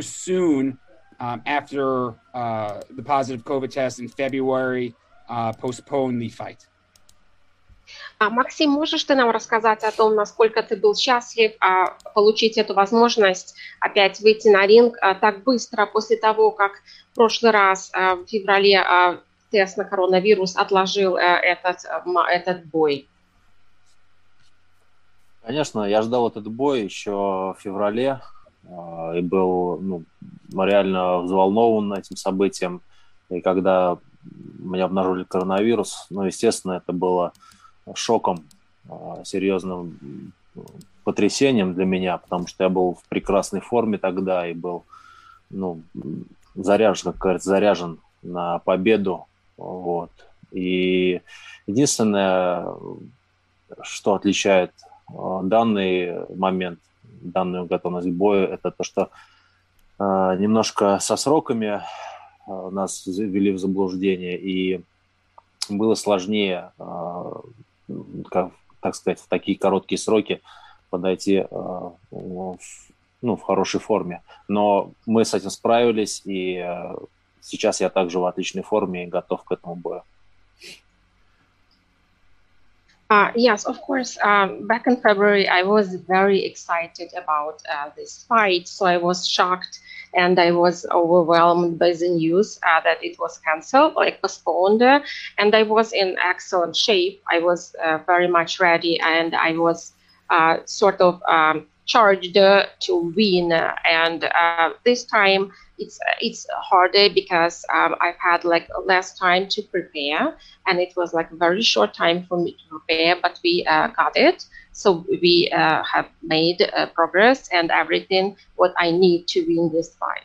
soon um, after uh, the positive COVID test in February uh, postpone the fight. А, Максим, можешь ты нам рассказать о том, насколько ты был счастлив а, получить эту возможность опять выйти на ринг а, так быстро после того, как в прошлый раз а, в феврале а, тест на коронавирус отложил а, этот, а, этот бой? Конечно, я ждал этот бой еще в феврале и был ну, реально взволнован этим событием. И когда меня обнаружили коронавирус, ну, естественно, это было шоком, серьезным потрясением для меня, потому что я был в прекрасной форме тогда и был ну, заряжен, как говорится, заряжен на победу. Вот. И единственное, что отличает Э, данный момент, данную готовность к бою, это то, что э, немножко со сроками э, нас ввели в заблуждение, и было сложнее, как, так сказать, в такие короткие сроки подойти в, ну, в хорошей форме. Но мы с этим справились, и сейчас я также в отличной форме и готов к этому бою. Uh, yes, of course. Um, back in February, I was very excited about uh, this fight. So I was shocked and I was overwhelmed by the news uh, that it was canceled, like postponed. And I was in excellent shape. I was uh, very much ready and I was uh, sort of um, charged to win. And uh, this time, it's it's harder because um, I've had like less time to prepare, and it was like a very short time for me to prepare. But we uh, got it, so we uh, have made uh, progress and everything what I need to win this fight.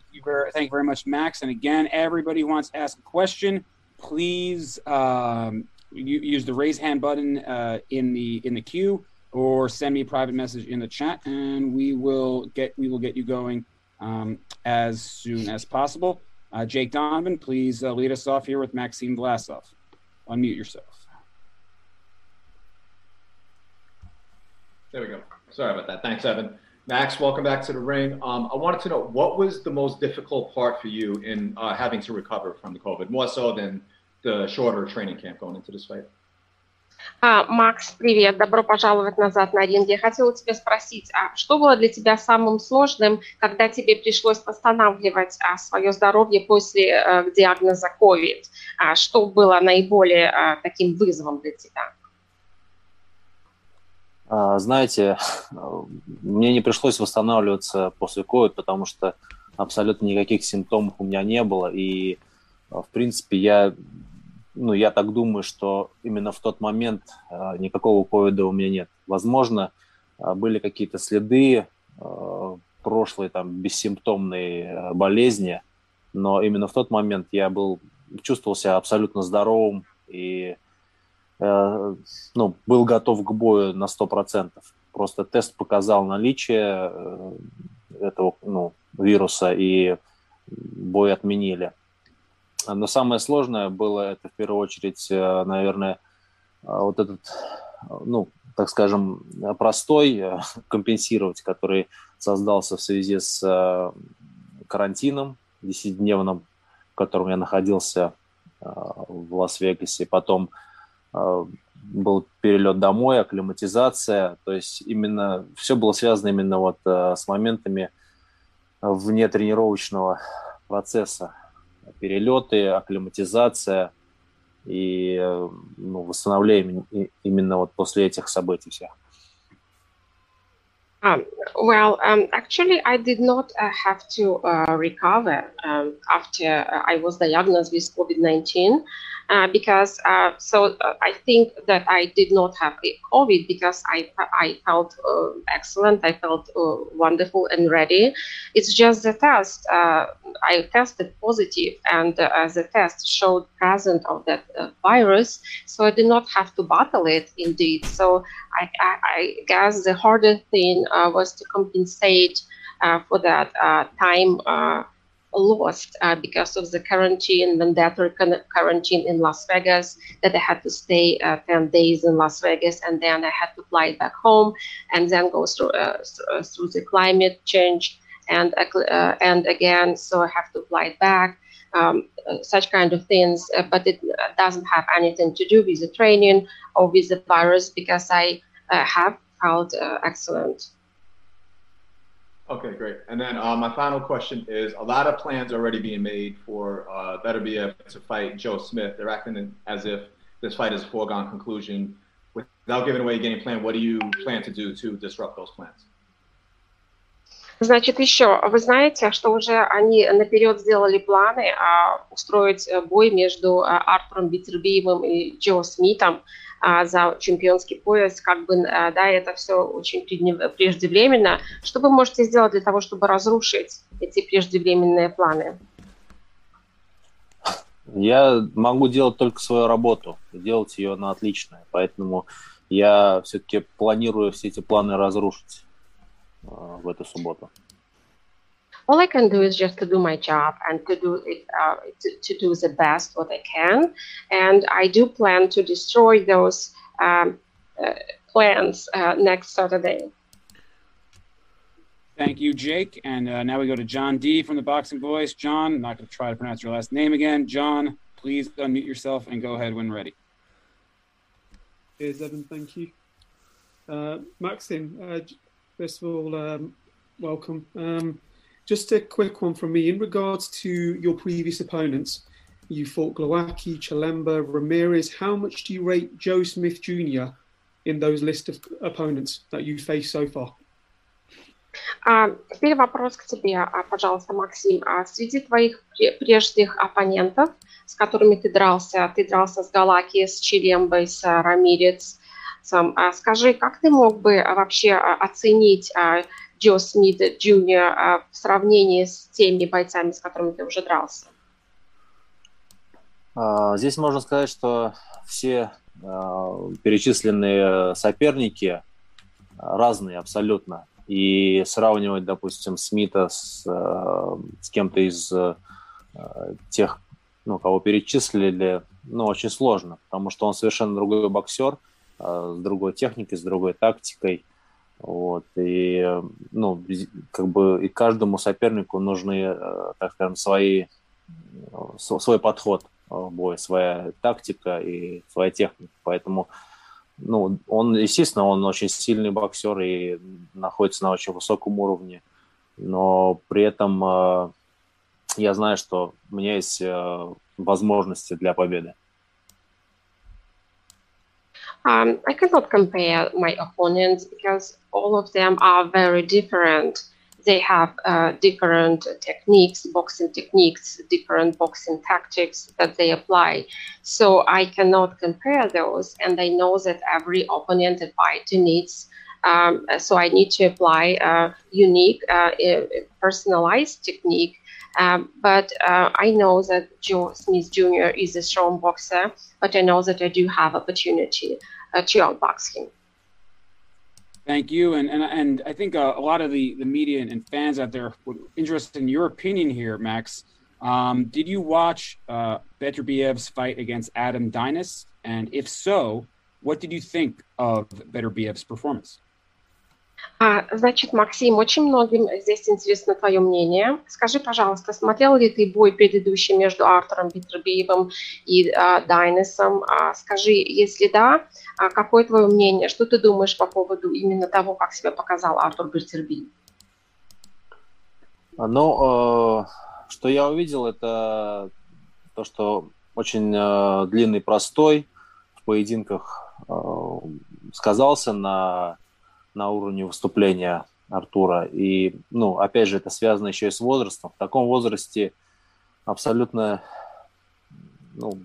Thank you very, thank you very much, Max. And again, everybody wants to ask a question, please um, use the raise hand button uh, in the in the queue or send me a private message in the chat, and we will get we will get you going um, as soon as possible. Uh, Jake Donovan, please uh, lead us off here with Maxime Vlasov. Unmute yourself. There we go. Sorry about that. Thanks, Evan. Max, welcome back to the ring. Um, I wanted to know what was the most difficult part for you in uh, having to recover from the COVID, more so than the shorter training camp going into this fight. А, Макс, привет, добро пожаловать назад на ринг. Я хотела тебя спросить, а что было для тебя самым сложным, когда тебе пришлось восстанавливать а, свое здоровье после а, диагноза COVID? А, что было наиболее а, таким вызовом для тебя? А, знаете, мне не пришлось восстанавливаться после COVID, потому что абсолютно никаких симптомов у меня не было. И, в принципе, я ну, я так думаю, что именно в тот момент э, никакого ковида у меня нет. Возможно, э, были какие-то следы э, прошлой там бессимптомной э, болезни, но именно в тот момент я был чувствовал себя абсолютно здоровым и э, ну, был готов к бою на 100%. Просто тест показал наличие э, этого ну, вируса, и бой отменили. Но самое сложное было это в первую очередь, э, наверное, э, вот этот, ну, так скажем, простой э, компенсировать, который создался в связи с карантином 10-дневным, в котором я находился в Лас-Вегасе. Потом был перелет домой, акклиматизация. То есть именно все было связано именно вот с моментами вне тренировочного процесса перелеты, акклиматизация и ну, восстановление именно вот после этих событий всех. Um, well, um, actually, I did not uh, have to uh, recover um, after I was diagnosed with COVID 19. Uh, because uh, so uh, I think that I did not have COVID because I I felt uh, excellent, I felt wonderful and ready. It's just the test. I tested positive, and the test showed presence of that virus, so I did not have to battle it. Indeed, so I, I, I guess the harder thing was to compensate for that time lost uh, because of the quarantine, mandatory quarantine in Las Vegas, that I had to stay uh, 10 days in Las Vegas and then I had to fly back home and then go through, uh, uh through the climate change and, uh, and again, so I have to fly back. Um, such kind of things, uh, but it doesn't have anything to do with the training or with the virus because I have felt excellent. Okay, great. And then uh, my final question is: a lot of plans already being made for uh, Beterbiev to fight Joe Smith. They're acting as if this fight is a foregone conclusion. Without giving away a game plan, what do you plan to do to disrupt those plans? Значит, еще, вы знаете, что уже они наперед сделали планы а, устроить бой между а, Артуром Битербиевым и Джо Смитом. А, за чемпионский пояс, как бы, а, да, это все очень преждевременно. Что вы можете сделать для того, чтобы разрушить эти преждевременные планы? Я могу делать только свою работу, делать ее на отлично. Поэтому я все-таки планирую все эти планы разрушить э, в эту субботу. All I can do is just to do my job and to do it uh, to, to, do the best what I can. And I do plan to destroy those um, uh, plans uh, next Saturday. Thank you, Jake. And uh, now we go to John D from the Boxing Voice. John, I'm not going to try to pronounce your last name again. John, please unmute yourself and go ahead when ready. Cheers, Evan. Thank you. Uh, Maxim, uh, first of all, um, welcome. Um, just a quick one from me in regards to your previous opponents. You fought Glowacki, Chalemba, Ramirez. How much do you rate Joe Smith Jr. in those list of opponents that you faced so far? А, теперь вопрос к тебе, а, пожалуйста, Максим. А среди твоих прежних оппонентов, с которыми ты дрался, ты дрался с Галаки, с Челембой, с Рамирец. Сам, а скажи, как ты мог бы вообще оценить Джо Смит Джуниор в сравнении с теми бойцами, с которыми ты уже дрался? Здесь можно сказать, что все перечисленные соперники разные абсолютно. И сравнивать, допустим, Смита с, с кем-то из тех, ну, кого перечислили, ну, очень сложно, потому что он совершенно другой боксер, с другой техникой, с другой тактикой. Вот, и, ну, как бы и каждому сопернику нужны, э, так скажем, свои, свой подход в бой, своя тактика и своя техника. Поэтому, ну, он, естественно, он очень сильный боксер и находится на очень высоком уровне, но при этом э, я знаю, что у меня есть э, возможности для победы. Um, I cannot compare my opponents because all of them are very different. They have uh, different techniques, boxing techniques, different boxing tactics that they apply. So I cannot compare those. And I know that every opponent and fighter needs. Um, so I need to apply a unique, uh, personalized technique um, but uh, I know that Joe Smith Jr. is a strong boxer, but I know that I do have opportunity uh, to outbox him. Thank you, and and and I think uh, a lot of the the media and fans out there would interested in your opinion here, Max. Um, did you watch uh, Beterbiev's fight against Adam Dinas? And if so, what did you think of Beterbiev's performance? А, значит, Максим, очень многим здесь интересно твое мнение. Скажи, пожалуйста, смотрел ли ты бой предыдущий между Артуром Битербиевым и а, Дайнесом? А, скажи, если да, а, какое твое мнение? Что ты думаешь по поводу именно того, как себя показал Артур Битербиев? Ну, э, что я увидел, это то, что очень э, длинный простой в поединках э, сказался на на уровне выступления Артура. И, ну, опять же, это связано еще и с возрастом. В таком возрасте абсолютно ну,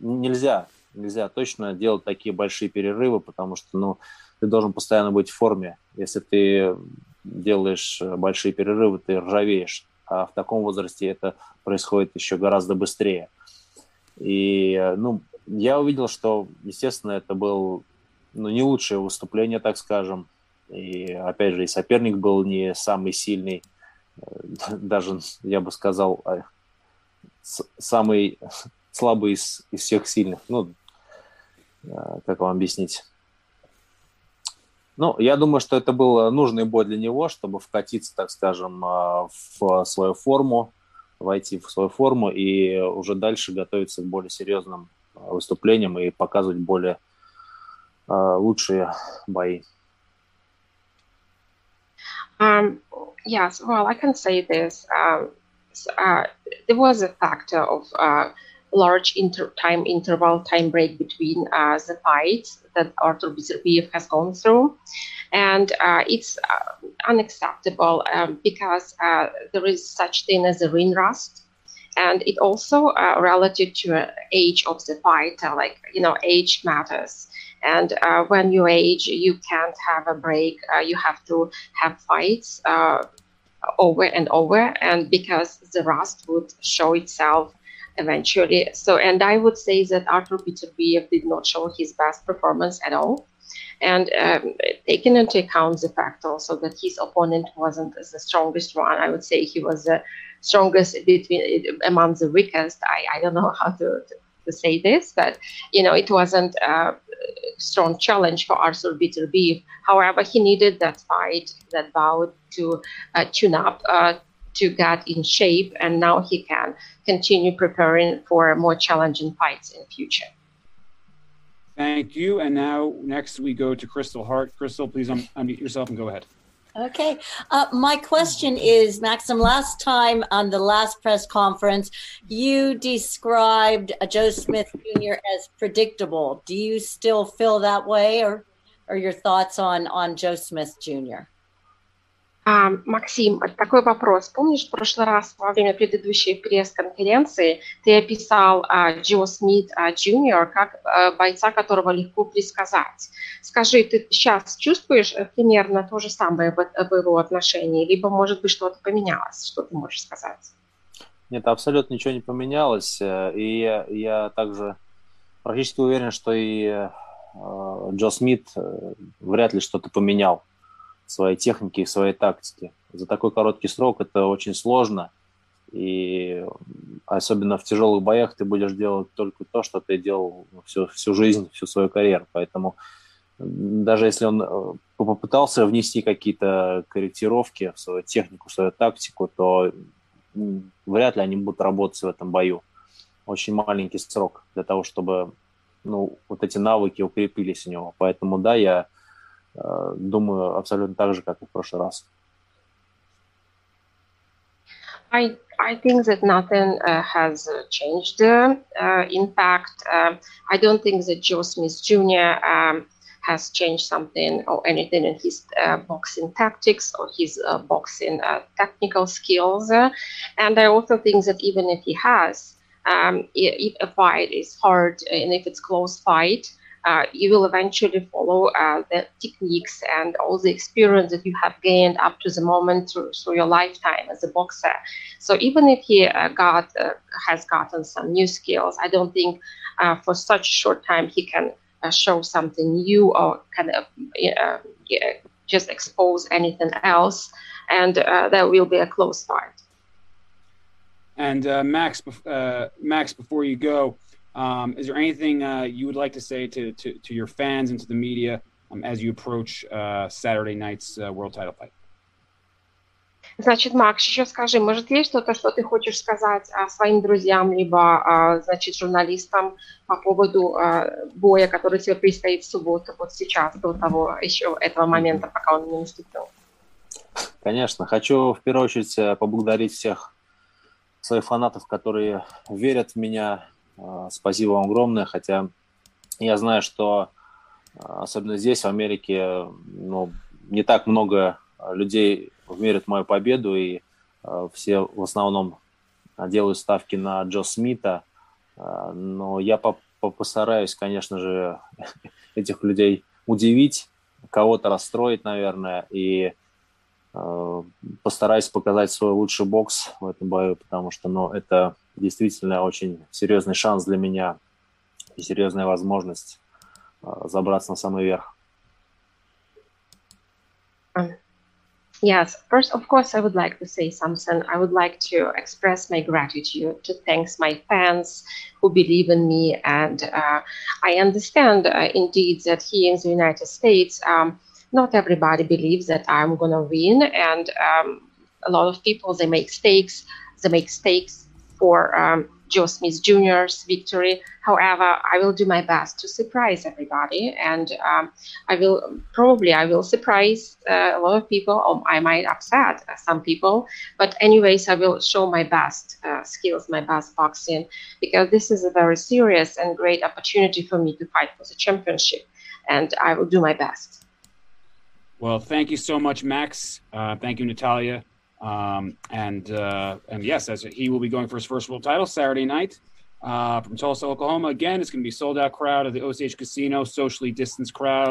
нельзя, нельзя точно делать такие большие перерывы, потому что, ну, ты должен постоянно быть в форме. Если ты делаешь большие перерывы, ты ржавеешь. А в таком возрасте это происходит еще гораздо быстрее. И, ну, я увидел, что, естественно, это был ну, не лучшее выступление, так скажем. И опять же, и соперник был не самый сильный. даже, я бы сказал, самый слабый из, из всех сильных. Ну, как вам объяснить? Ну, я думаю, что это был нужный бой для него, чтобы вкатиться, так скажем, в свою форму, войти в свою форму и уже дальше готовиться к более серьезным выступлениям и показывать более лучшие бои. Um, yes, well, I can say this. Um, uh, there was a factor of uh, large inter- time interval, time break between uh, the fights that Arthur Beterbiev has gone through. And uh, it's uh, unacceptable um, because uh, there is such thing as a ring rust. And it also relative to age of the fighter, like, you know, age matters. And uh, when you age, you can't have a break. Uh, you have to have fights uh, over and over, and because the rust would show itself eventually. So, and I would say that Arthur Beterbiev did not show his best performance at all. And um, taking into account the fact also that his opponent wasn't the strongest one, I would say he was the strongest between among the weakest. I, I don't know how to, to say this, but you know, it wasn't a strong challenge for Arthur Beterbiev. However, he needed that fight, that bout to uh, tune up, uh, to get in shape, and now he can continue preparing for more challenging fights in future. Thank you. And now, next we go to Crystal Hart. Crystal, please un- unmute yourself and go ahead. Okay. Uh, my question is, Maxim, last time on the last press conference, you described Joe Smith Jr. as predictable. Do you still feel that way, or, or your thoughts on, on Joe Smith Jr.? А, Максим, такой вопрос. Помнишь, в прошлый раз во время предыдущей пресс-конференции ты описал а, Джо Смит а, Джуниор как а, бойца, которого легко предсказать. Скажи, ты сейчас чувствуешь э, примерно то же самое в, в его отношении, либо, может быть, что-то поменялось? Что ты можешь сказать? Нет, абсолютно ничего не поменялось. Э, и я, я также практически уверен, что и э, Джо Смит вряд ли что-то поменял своей технике и своей тактике. За такой короткий срок это очень сложно. И особенно в тяжелых боях ты будешь делать только то, что ты делал всю, всю жизнь, всю свою карьеру. Поэтому даже если он э, попытался внести какие-то корректировки в свою технику, в свою тактику, то вряд ли они будут работать в этом бою. Очень маленький срок для того, чтобы ну, вот эти навыки укрепились у него. Поэтому да, я думаю, абсолютно так же, как и в прошлый раз. I I think that nothing uh, has changed. Uh, in fact, uh, I don't think that Joe Smith Jr. Um, has changed something or anything in his boxing tactics or his boxing technical skills. and I also think that even if he has, um, if a fight is hard and if it's close fight, uh, you will eventually follow uh, the techniques and all the experience that you have gained up to the moment through, through your lifetime as a boxer. So even if he uh, got uh, has gotten some new skills, I don't think uh, for such a short time he can uh, show something new or kind of just expose anything else, and there will be a close fight. And Max, Max, before you go. Um, is there anything uh, you would like to say to, to, to, your fans and to the media um, as you approach uh, Saturday night's uh, world title fight? Значит, Макс, еще скажи, может, есть что-то, что ты хочешь сказать а, своим друзьям, либо, а, значит, журналистам по поводу а, боя, который тебе предстоит в субботу, вот сейчас, до того еще этого момента, пока он не наступил? Конечно. Хочу в первую очередь э, поблагодарить всех своих фанатов, которые верят в меня, спасибо вам огромное, хотя я знаю, что а, особенно здесь, в Америке, ну, не так много людей верят в мою победу, и а, все в основном делают ставки на Джо Смита, но я постараюсь, конечно же, этих людей удивить, кого-то расстроить, наверное, и постараюсь показать свой лучший бокс в этом бою, потому что ну, это действительно очень серьезный шанс для меня и серьезная возможность забраться на самый верх. Yes, first, of course, I would like to say something. I would like to express my gratitude to thanks my fans who believe in me. And uh, I understand uh, indeed that here in the United States, um, not everybody believes that I'm going to win. And um, a lot of people, they make stakes, they make stakes for um, Joe Smith Jr.'s victory. However, I will do my best to surprise everybody, and um, I will probably I will surprise uh, a lot of people. Or I might upset some people, but anyways, I will show my best uh, skills, my best boxing, because this is a very serious and great opportunity for me to fight for the championship, and I will do my best. Well, thank you so much, Max. Uh, thank you, Natalia. Um, and uh, and yes, as he will be going for his first world title Saturday night uh, from Tulsa, Oklahoma. Again, it's going to be sold out crowd at the Osage Casino, socially distanced crowd.